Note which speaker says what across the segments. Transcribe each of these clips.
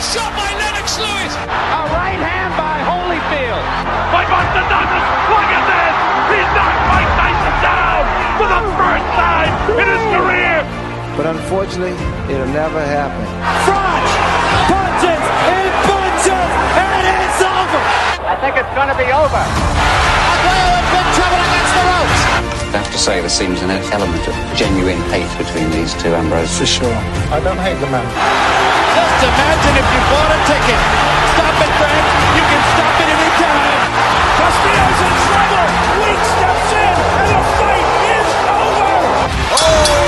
Speaker 1: shot by Lennox Lewis! A right hand by Holyfield.
Speaker 2: By Buster Douglas! Look at this! He's knocked Mike Tyson down for the first time in his career!
Speaker 3: But unfortunately, it'll never happen.
Speaker 1: Front! Punches! It punches! And it's over!
Speaker 4: I think it's going to be over.
Speaker 1: Aguero in big trouble against the ropes!
Speaker 5: I have to say there seems an element of genuine hate between these two, Ambrose.
Speaker 3: For sure. I don't hate the man.
Speaker 1: Just imagine if you bought a ticket. Stop it, Frank. You can stop it anytime.
Speaker 2: Castillo's in trouble! Weak steps in, and the fight is over! Oh!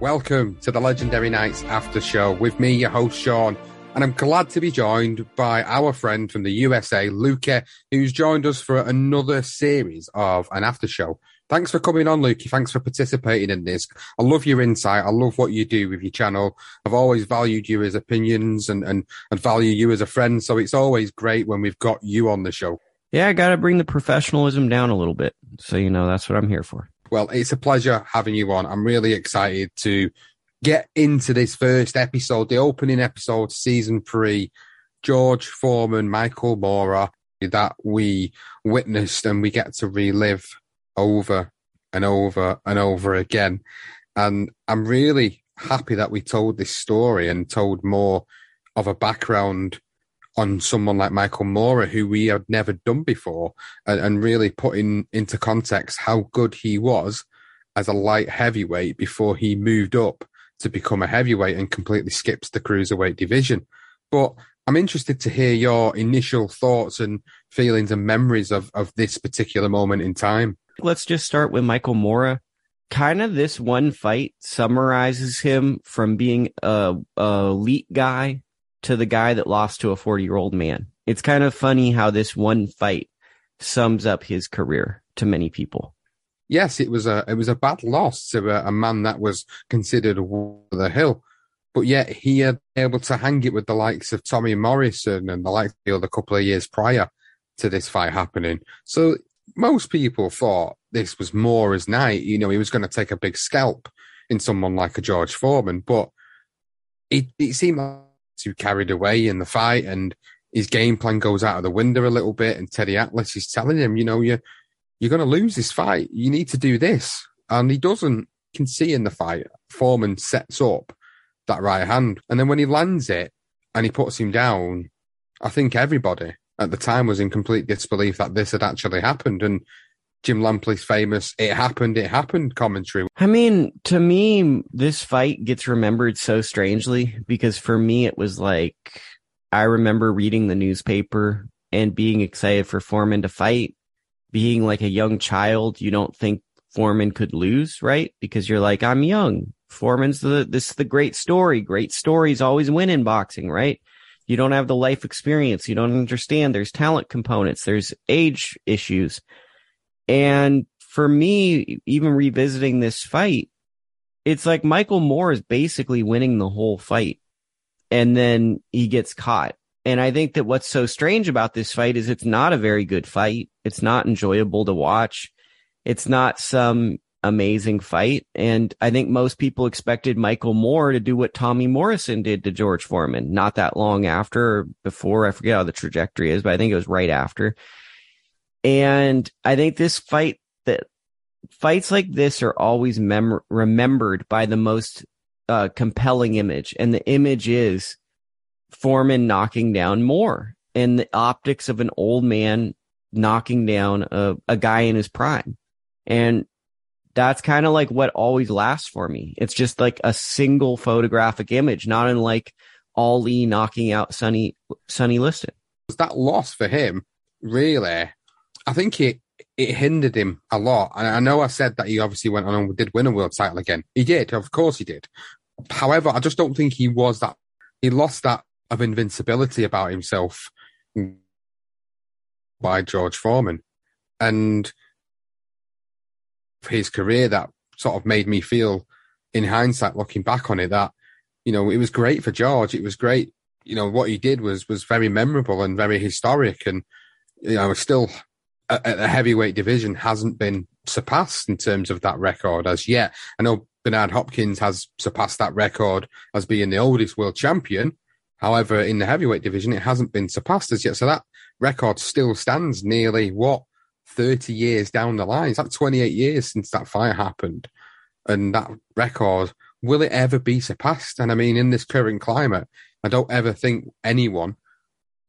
Speaker 6: Welcome to the Legendary Nights After Show with me, your host Sean, and I'm glad to be joined by our friend from the USA, Luca, who's joined us for another series of an after show. Thanks for coming on, Luke. Thanks for participating in this. I love your insight. I love what you do with your channel. I've always valued you as opinions and, and, and value you as a friend. So it's always great when we've got you on the show.
Speaker 7: Yeah, I got to bring the professionalism down a little bit. So, you know, that's what I'm here for.
Speaker 6: Well, it's a pleasure having you on. I'm really excited to get into this first episode, the opening episode, season three. George Foreman, Michael Moorer, that we witnessed and we get to relive over and over and over again. And I'm really happy that we told this story and told more of a background on someone like Michael Moorer, who we had never done before, and, and really putting into context how good he was as a light heavyweight before he moved up to become a heavyweight and completely skips the cruiserweight division. But I'm interested to hear your initial thoughts and feelings and memories of, of this particular moment in time.
Speaker 7: Let's just start with Michael Moorer. Kind of this one fight summarizes him from being a, a elite guy to the guy that lost to a 40 year old man. It's kind of funny how this one fight sums up his career to many people.
Speaker 6: Yes, it was a it was a bad loss to a, a man that was considered the hill, but yet he had been able to hang it with the likes of Tommy Morrison and the likes of the other couple of years prior to this fight happening. So most people thought this was Moorer's night. You know, he was going to take a big scalp in someone like a George Foreman, but it, it seemed like too carried away in the fight and his game plan goes out of the window a little bit. And Teddy Atlas is telling him, you know, you're, you're going to lose this fight. You need to do this. And he doesn't, can see in the fight, Foreman sets up that right hand. And then when he lands it and he puts him down, I think everybody at the time was in complete disbelief that this had actually happened. And Jim Lampley's famous, it happened, it happened commentary.
Speaker 7: I mean, to me, this fight gets remembered so strangely because for me, it was like, I remember reading the newspaper and being excited for Foreman to fight. Being like a young child, you don't think Foreman could lose, right? Because you're like, I'm young. Foreman's the, this is the great story. Great stories always win in boxing, right? You don't have the life experience. You don't understand. There's talent components. There's age issues. And for me, even revisiting this fight, it's like Michael Moorer is basically winning the whole fight and then he gets caught. And I think that what's so strange about this fight is it's not a very good fight. It's not enjoyable to watch. It's not some amazing fight. And I think most people expected Michael Moorer to do what Tommy Morrison did to George Foreman not that long after or before. I forget how the trajectory is, but I think it was right after. And I think this fight that fights like this are always mem- remembered by the most uh, compelling image. And the image is Foreman knocking down Moorer and the optics of an old man knocking down a, a guy in his prime. And that's kind of like what always lasts for me. It's just like a single photographic image, not unlike Ali knocking out Sonny Sonny Liston.
Speaker 6: That loss for him, really, I think it it hindered him a lot. And I know I said that he obviously went on and did win a world title again. He did, of course he did. However, I just don't think he was that. He lost that of invincibility about himself by George Foreman, and his career that sort of made me feel, in hindsight, looking back on it, that you know it was great for George. It was great. You know what he did was was very memorable and very historic, and you know still at a heavyweight division hasn't been surpassed in terms of that record as yet. I know Bernard Hopkins has surpassed that record as being the oldest world champion. However, in the heavyweight division, it hasn't been surpassed as yet. So that record still stands nearly what 30 years down the line. It's like 28 years since that fire happened. And that record, will it ever be surpassed? And I mean, in this current climate, I don't ever think anyone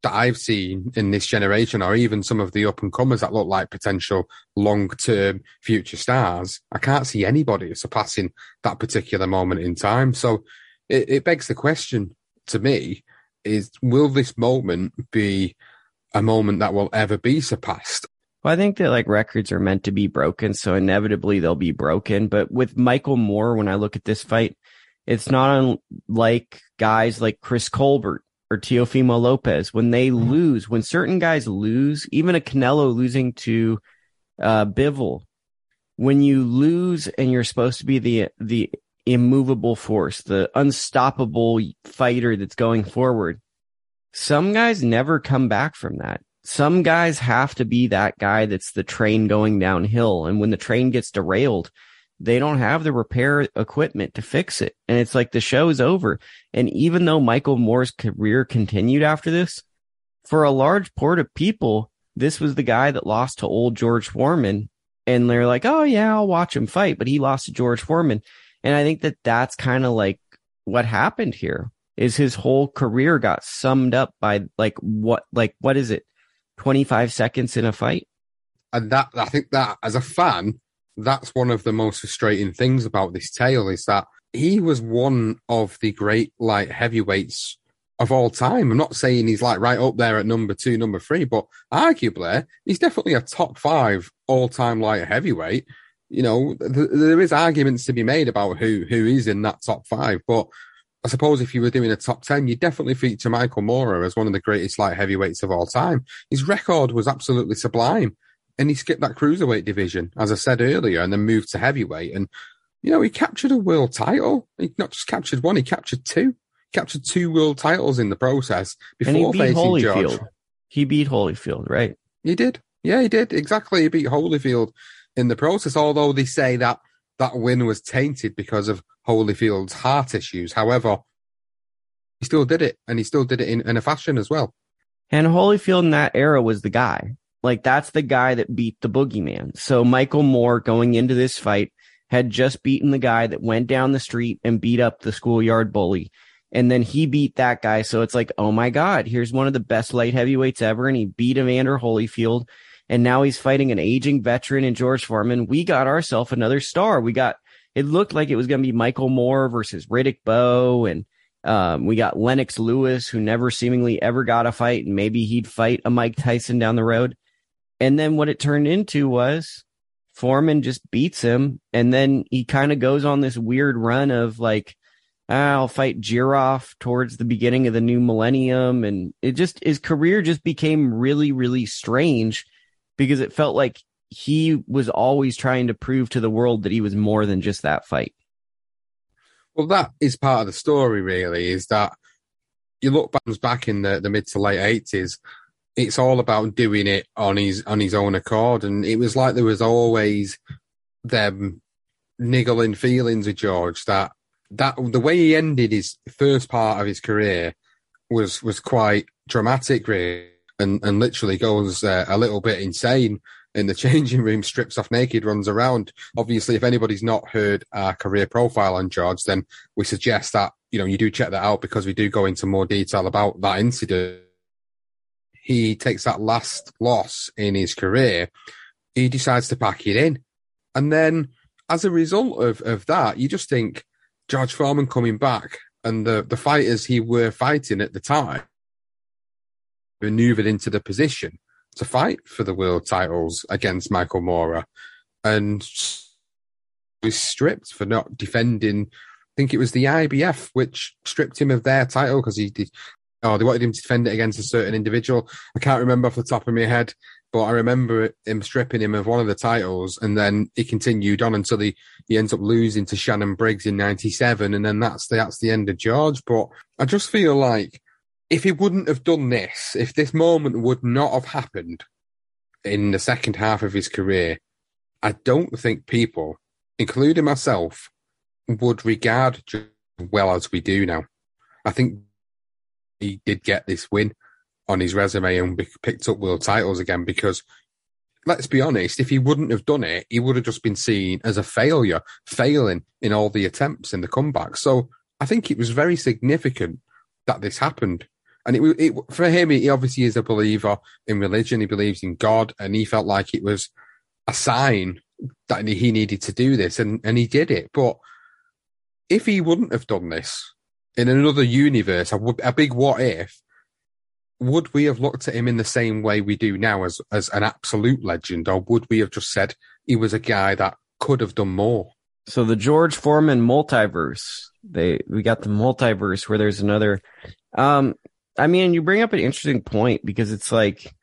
Speaker 6: that I've seen in this generation, or even some of the up and comers that look like potential long term future stars, I can't see anybody surpassing that particular moment in time. So it, it begs the question to me is will this moment be a moment that will ever be surpassed?
Speaker 7: Well, I think that like records are meant to be broken, so inevitably they'll be broken. But with Michael Moorer, when I look at this fight, it's not unlike guys like Chris Colbert or Teofimo Lopez when they mm-hmm. lose, when certain guys lose, even a Canelo losing to uh, Bivol, when you lose and you're supposed to be the the immovable force, the unstoppable fighter that's going forward, some guys never come back from that. Some guys have to be that guy that's the train going downhill, and when the train gets derailed, they don't have the repair equipment to fix it. And it's like the show is over. And even though Michael Moorer's career continued after this, for a large port of people, this was the guy that lost to old George Foreman. And they're like, oh, yeah, I'll watch him fight. But he lost to George Foreman. And I think that that's kind of like what happened here is his whole career got summed up by like what, like, what is it? 25 seconds in a fight.
Speaker 6: And that, I think that as a fan, that's one of the most frustrating things about this tale is that he was one of the great light heavyweights of all time. I'm not saying he's like right up there at number two, number three, but arguably he's definitely a top five all time light heavyweight. You know, th- there is arguments to be made about who who is in that top five, but I suppose if you were doing a top 10, you'd definitely feature Michael Moorer as one of the greatest light heavyweights of all time. His record was absolutely sublime and he skipped that cruiserweight division, as I said earlier, and then moved to heavyweight. And you know, he captured a world title. He not just captured one; he captured two. He captured two world titles in the process before facing Holyfield. George.
Speaker 7: He beat Holyfield, right?
Speaker 6: He did. Yeah, he did. Exactly. He beat Holyfield in the process. Although they say that that win was tainted because of Holyfield's heart issues. However, he still did it, and he still did it in, in a fashion as well.
Speaker 7: And Holyfield in that era was the guy. Like that's the guy that beat the boogeyman. So Michael Moorer going into this fight had just beaten the guy that went down the street and beat up the schoolyard bully. And then he beat that guy. So it's like, oh my God, here's one of the best light heavyweights ever. And he beat Evander Holyfield. And now he's fighting an aging veteran in George Foreman. We got ourselves another star. We got, it looked like it was going to be Michael Moorer versus Riddick Bowe. And um, we got Lennox Lewis, who never seemingly ever got a fight. And maybe he'd fight a Mike Tyson down the road. And then what it turned into was Foreman just beats him. And then he kind of goes on this weird run of like, ah, I'll fight Jirov towards the beginning of the new millennium. And it just, his career just became really, really strange because it felt like he was always trying to prove to the world that he was more than just that fight.
Speaker 6: Well, that is part of the story, really, is that you look back in the, the mid to late eighties, it's all about doing it on his on his own accord, and it was like there was always them niggling feelings with George that that the way he ended his first part of his career was was quite dramatic, really, and and literally goes uh, a little bit insane in the changing room, strips off naked, runs around. Obviously, if anybody's not heard our career profile on George, then we suggest that you know you do check that out because we do go into more detail about that incident he takes that last loss in his career, he decides to pack it in. And then as a result of, of that, you just think George Foreman coming back and the, the fighters he were fighting at the time maneuvered into the position to fight for the world titles against Michael Moorer and was stripped for not defending. I think it was the IBF which stripped him of their title because he did, oh, they wanted him to defend it against a certain individual. I can't remember off the top of my head, but I remember him stripping him of one of the titles, and then he continued on until he, he ends up losing to Shannon Briggs in '97, and then that's the, that's the end of George. But I just feel like if he wouldn't have done this, if this moment would not have happened in the second half of his career, I don't think people, including myself, would regard well as we do now. I think he did get this win on his resume and picked up world titles again because let's be honest, if he wouldn't have done it, he would have just been seen as a failure, failing in all the attempts in the comeback. So I think it was very significant that this happened. And it, it for him, he obviously is a believer in religion. He believes in God, and he felt like it was a sign that he needed to do this, and, and he did it. But if he wouldn't have done this, in another universe, a, a big what if, would we have looked at him in the same way we do now as as an absolute legend, or would we have just said he was a guy that could have done more?
Speaker 7: So the George Foreman multiverse, they we got the multiverse where there's another. Um, I mean, you bring up an interesting point because it's like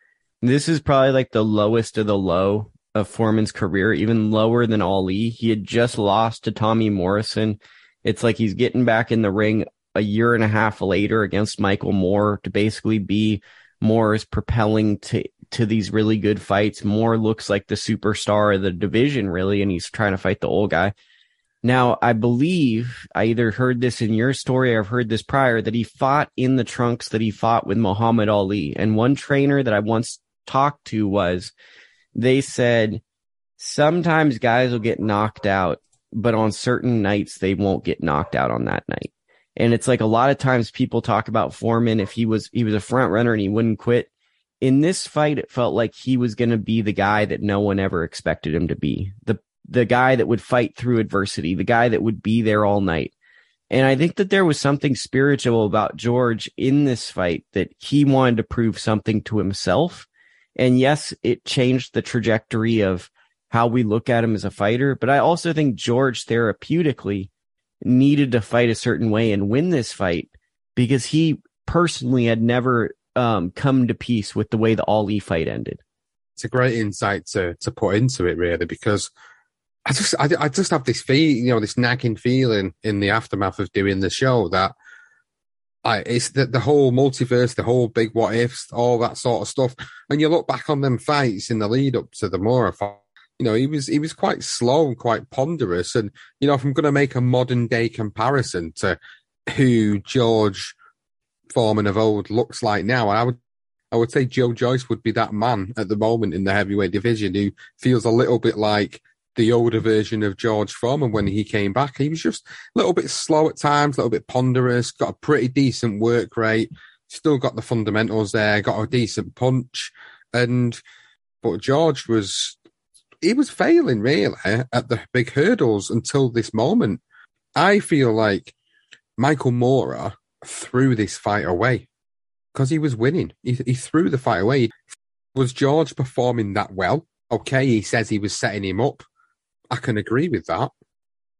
Speaker 7: this is probably like the lowest of the low of Foreman's career, even lower than Ali. He had just lost to Tommy Morrison. It's like he's getting back in the ring a year and a half later against Michael Moore to basically be more is propelling to to these really good fights. Moorer looks like the superstar of the division, really, and he's trying to fight the old guy. Now, I believe I either heard this in your story or I've heard this prior that he fought in the trunks that he fought with Muhammad Ali. And one trainer that I once talked to was they said sometimes guys will get knocked out, but on certain nights they won't get knocked out on that night. And it's like a lot of times people talk about Foreman if he was he was a front runner and he wouldn't quit. In this fight, it felt like he was going to be the guy that no one ever expected him to be. The the guy that would fight through adversity, the guy that would be there all night. And I think that there was something spiritual about George in this fight that he wanted to prove something to himself. And yes, it changed the trajectory of how we look at him as a fighter. But I also think George therapeutically needed to fight a certain way and win this fight because he personally had never um, come to peace with the way the Ali fight ended.
Speaker 6: It's a great insight to to put into it, really, because I just I, I just have this feel, you know, this nagging feeling in the aftermath of doing the show that I it's the, the whole multiverse, the whole big what ifs, all that sort of stuff. And you look back on them fights in the lead up to the Moorer fight, you know, he was he was quite slow and quite ponderous. And you know, if I'm going to make a modern day comparison to who George Foreman of old looks like now, I would I would say Joe Joyce would be that man at the moment in the heavyweight division who feels a little bit like the older version of George Foreman when he came back. He was just a little bit slow at times, a little bit ponderous, got a pretty decent work rate, still got the fundamentals there, got a decent punch. And, but George was he was failing really at the big hurdles until this moment. I feel like Michael Moorer threw this fight away because he was winning. He, he threw the fight away. Was George performing that well? Okay, he says he was setting him up. I can agree with that.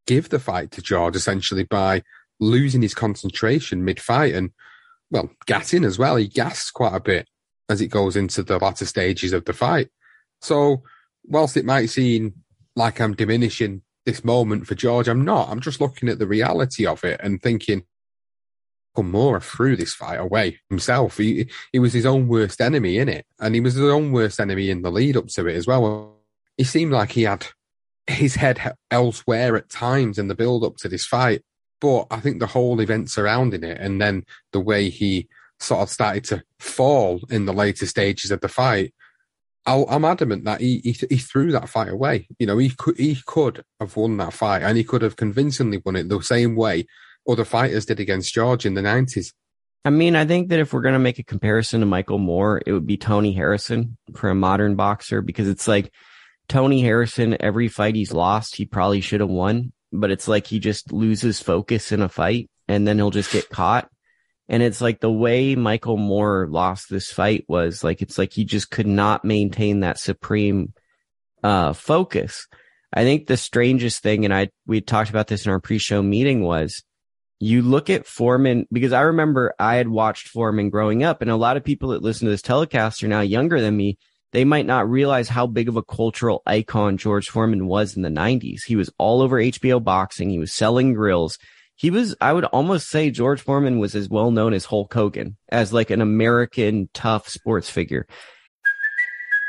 Speaker 6: Give the fight to George essentially by losing his concentration mid fight and, well, gassing as well. He gassed quite a bit as it goes into the latter stages of the fight. So whilst it might seem like I'm diminishing this moment for George, I'm not. I'm just looking at the reality of it and thinking, Moorer threw this fight away himself. He he was his own worst enemy in it, and he was his own worst enemy in the lead up to it as well. He seemed like he had his head elsewhere at times in the build up to this fight, but I think the whole event surrounding it, and then the way he sort of started to fall in the later stages of the fight, i am adamant that he, he, he threw that fight away. You know, he could he could have won that fight, and he could have convincingly won it the same way other fighters did against George in the nineties.
Speaker 7: I mean, I think that if we're going to make a comparison to Michael Moorer, it would be Tony Harrison for a modern boxer because it's like Tony Harrison, every fight he's lost, he probably should have won, but it's like he just loses focus in a fight and then he'll just get caught. And it's like the way Michael Moorer lost this fight was like, it's like he just could not maintain that supreme, uh, focus. I think the strangest thing, and I, we talked about this in our pre-show meeting was you look at Foreman because I remember I had watched Foreman growing up and a lot of people that listen to this telecast are now younger than me. They might not realize how big of a cultural icon George Foreman was in the nineties. He was all over HBO boxing. He was selling grills he was, I would almost say George Foreman was as well known as Hulk Hogan as like an American tough sports figure.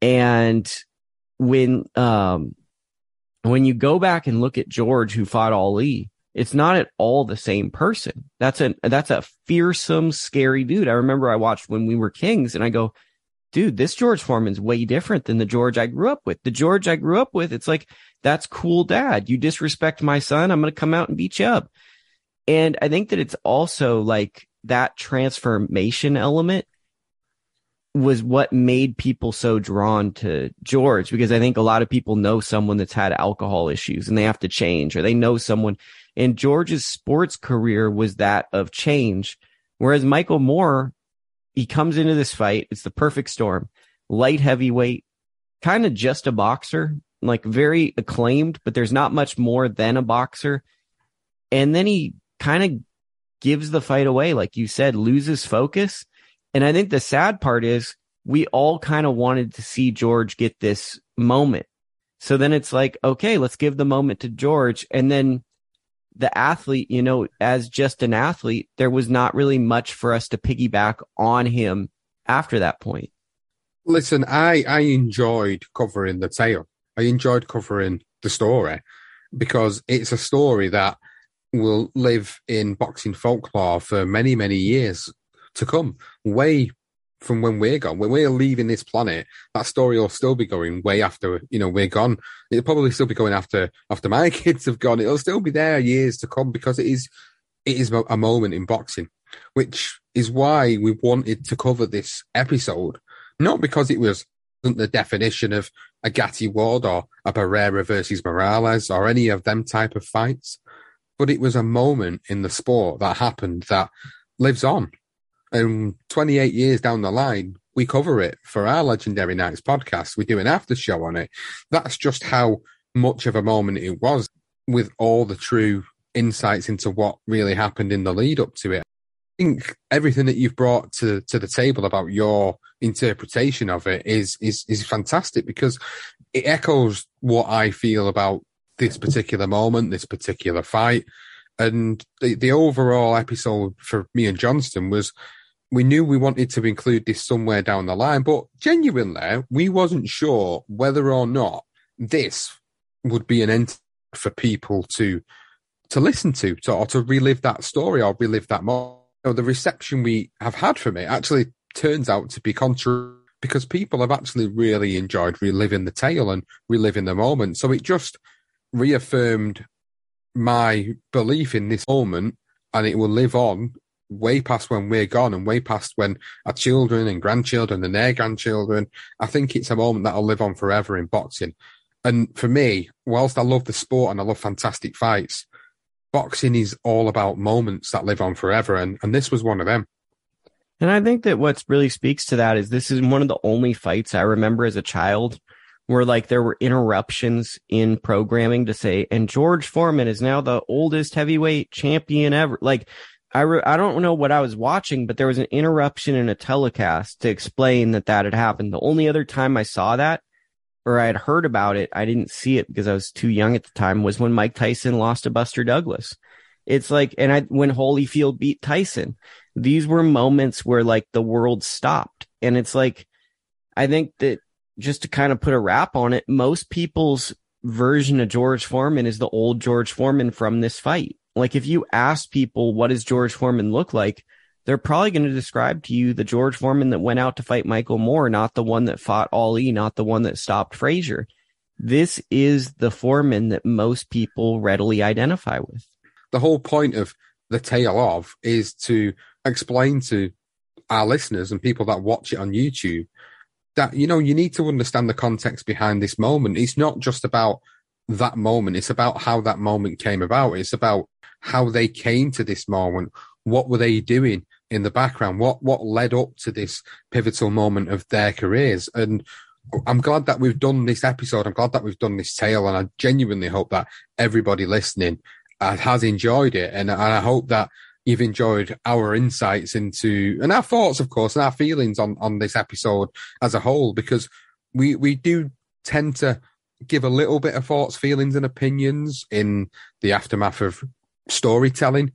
Speaker 7: And when um when you go back and look at George who fought Ali, it's not at all the same person. That's a that's a fearsome, scary dude. I remember I watched when we were kings and I go, dude, this George Foreman's way different than the George I grew up with. The George I grew up with, it's like that's cool, dad. You disrespect my son. I'm to come out and beat you up. And I think that it's also like that transformation element was what made people so drawn to George because I think a lot of people know someone that's had alcohol issues and they have to change or they know someone and George's sports career was that of change. Whereas Michael Moorer, he comes into this fight. It's the perfect storm, light heavyweight, kind of just a boxer, like very acclaimed, but there's not much more than a boxer. And then he kind of gives the fight away, like you said, loses focus. And I think the sad part is we all kind of wanted to see George get this moment. So then it's like, okay, let's give the moment to George. And then the athlete, you know, as just an athlete, there was not really much for us to piggyback on him after that point.
Speaker 6: Listen, I, I enjoyed covering the tale. I enjoyed covering the story because it's a story that will live in boxing folklore for many, many years to come. Way from when we're gone, when we're leaving this planet, that story will still be going way after you know we're gone. It'll probably still be going after after my kids have gone. It'll still be there years to come because it is it is a moment in boxing, which is why we wanted to cover this episode, not because it was the definition of a Gatti Ward or a Barrera versus Morales or any of them type of fights. But it was a moment in the sport that happened that lives on. And 28 years down the line, we cover it for our Legendary Nights podcast. We do an after show on it. That's just how much of a moment it was with all the true insights into what really happened in the lead up to it. I think everything that you've brought to, to the table about your interpretation of it is is is fantastic because it echoes what I feel about this particular moment, this particular fight, and the the overall episode for me and Johnston was we knew we wanted to include this somewhere down the line, but genuinely we wasn't sure whether or not this would be an end for people to to listen to, to or to relive that story or relive that moment. The reception we have had from it actually turns out to be contrary because people have actually really enjoyed reliving the tale and reliving the moment. So it just reaffirmed my belief in this moment and it will live on way past when we're gone and way past when our children and grandchildren and their grandchildren. I think it's a moment that'll live on forever in boxing. And for me, whilst I love the sport and I love fantastic fights, boxing is all about moments that live on forever. And, and this was one of them.
Speaker 7: And I think that what really speaks to that is this is one of the only fights I remember as a child where like there were interruptions in programming to say, and George Foreman is now the oldest heavyweight champion ever. Like I, re- I don't know what I was watching, but there was an interruption in a telecast to explain that that had happened. The only other time I saw that or I had heard about it, I didn't see it because I was too young at the time was when Mike Tyson lost to Buster Douglas. It's like, and I, when Holyfield beat Tyson, these were moments where like the world stopped. And it's like, I think that just to kind of put a wrap on it, most people's version of George Foreman is the old George Foreman from this fight. Like if you ask people, what does George Foreman look like? They're probably going to describe to you the George Foreman that went out to fight Michael Moorer, not the one that fought Ali, not the one that stopped Frazier. This is the Foreman that most people readily identify with.
Speaker 6: The whole point of the tale of is to explain to our listeners and people that watch it on YouTube that, you know, you need to understand the context behind this moment. It's not just about that moment. It's about how that moment came about. It's about how they came to this moment. What were they doing in the background? What, what led up to this pivotal moment of their careers? And I'm glad that we've done this episode. I'm glad that we've done this tale. And I genuinely hope that everybody listening uh, has enjoyed it. And, and I hope that you've enjoyed our insights into and our thoughts, of course, and our feelings on, on this episode as a whole, because we, we do tend to give a little bit of thoughts, feelings and opinions in the aftermath of storytelling.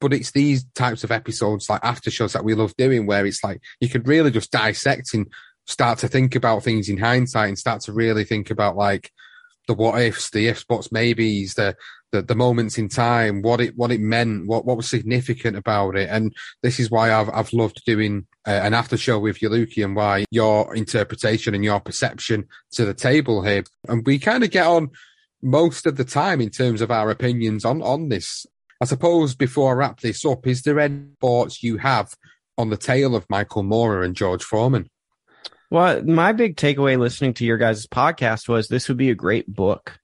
Speaker 6: But it's these types of episodes like after shows that we love doing where it's like you could really just dissect and start to think about things in hindsight and start to really think about like the what ifs, the ifs, what's maybes, the the, the moments in time, what it what it meant, what what was significant about it, and this is why I've I've loved doing uh, an after show with you, Lukey, and why your interpretation and your perception to the table here, and we kind of get on most of the time in terms of our opinions on on this. I suppose before I wrap this up, is there any thoughts you have on the tale of Michael Moorer and George Foreman?
Speaker 7: Well, my big takeaway listening to your guys' podcast was this would be a great book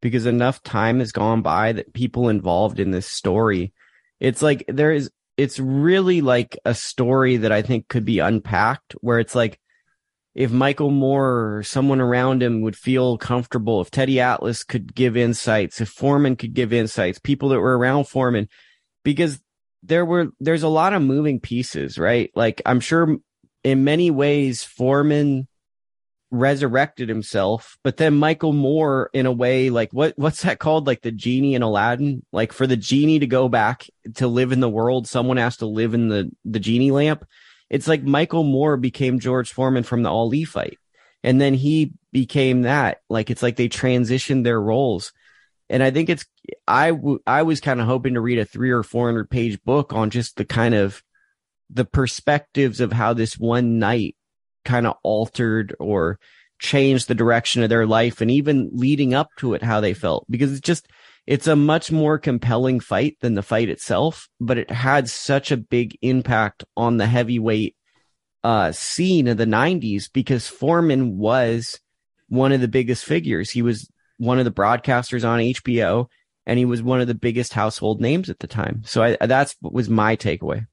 Speaker 7: because enough time has gone by that people involved in this story, it's like there is, it's really like a story that I think could be unpacked where it's like, if Michael Moore or someone around him would feel comfortable, if Teddy Atlas could give insights, if Foreman could give insights, people that were around Foreman, because there were, there's a lot of moving pieces, right? Like I'm sure in many ways, Foreman resurrected himself, but then Michael Moorer in a way, like what what's that called? Like the genie in Aladdin. Like for the genie to go back to live in the world, someone has to live in the the genie lamp. It's like Michael Moorer became George Foreman from the Ali fight, and then he became that. Like it's like they transitioned their roles. And I think it's I w- I was kind of hoping to read a three or four hundred page book on just the kind of the perspectives of how this one night kind of altered or changed the direction of their life and even leading up to it how they felt because it's just it's a much more compelling fight than the fight itself but it had such a big impact on the heavyweight uh scene of the 90s because Foreman was one of the biggest figures. He was one of the broadcasters on HBO and he was one of the biggest household names at the time. So I that's was my takeaway.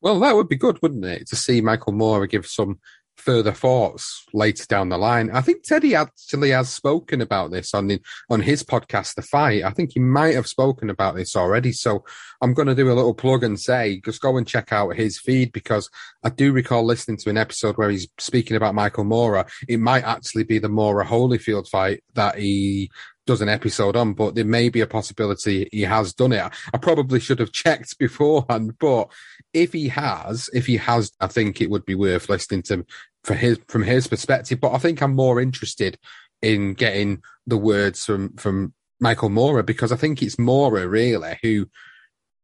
Speaker 6: Well, that would be good, wouldn't it, to see Michael Moorer give some further thoughts later down the line. I think Teddy actually has spoken about this on the, on his podcast, The Fight. I think he might have spoken about this already. So I'm going to do a little plug and say, just go and check out his feed because I do recall listening to an episode where he's speaking about Michael Moorer. It might actually be the Moorer Holyfield fight that he does an episode on, but there may be a possibility he has done it. I probably should have checked beforehand, but if he has, if he has, I think it would be worth listening to for his from his perspective. But I think I'm more interested in getting the words from from Michael Moorer because I think it's Moorer really who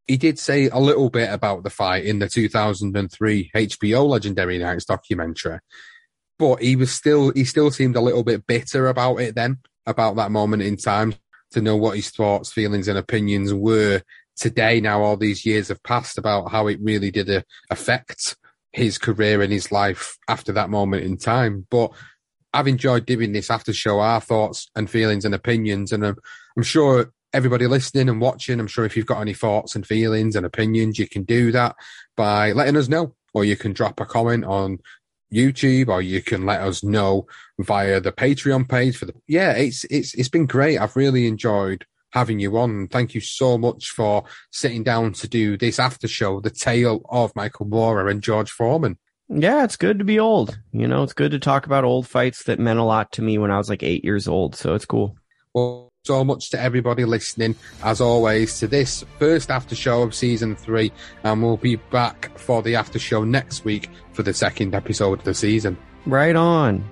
Speaker 6: he did say a little bit about the fight in the 2003 HBO Legendary Nights documentary, but he was still he still seemed a little bit bitter about it then about that moment in time to know what his thoughts, feelings, and opinions were today. Now all these years have passed about how it really did uh, affect his career and his life after that moment in time, but. I've enjoyed doing this after show, our thoughts and feelings and opinions, and I'm, I'm sure everybody listening and watching, I'm sure if you've got any thoughts and feelings and opinions, you can do that by letting us know, or you can drop a comment on YouTube, or you can let us know via the Patreon page for the. Yeah, it's it's it's been great. I've really enjoyed having you on. Thank you so much for sitting down to do this after show, the tale of Michael Moorer and George Foreman.
Speaker 7: Yeah, it's good to be old. You know, it's good to talk about old fights that meant a lot to me when I was like eight years old. So it's cool.
Speaker 6: Well, so much to everybody listening, as always, to this first after show of season three. And we'll be back for the after show next week for the second episode of the season.
Speaker 7: Right on.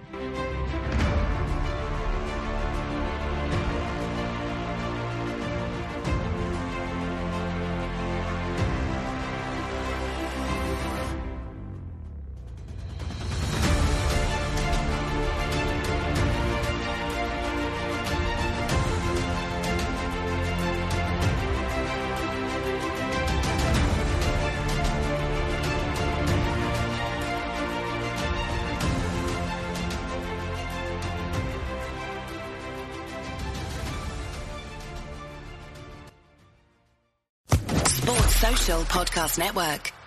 Speaker 8: Podcast Network.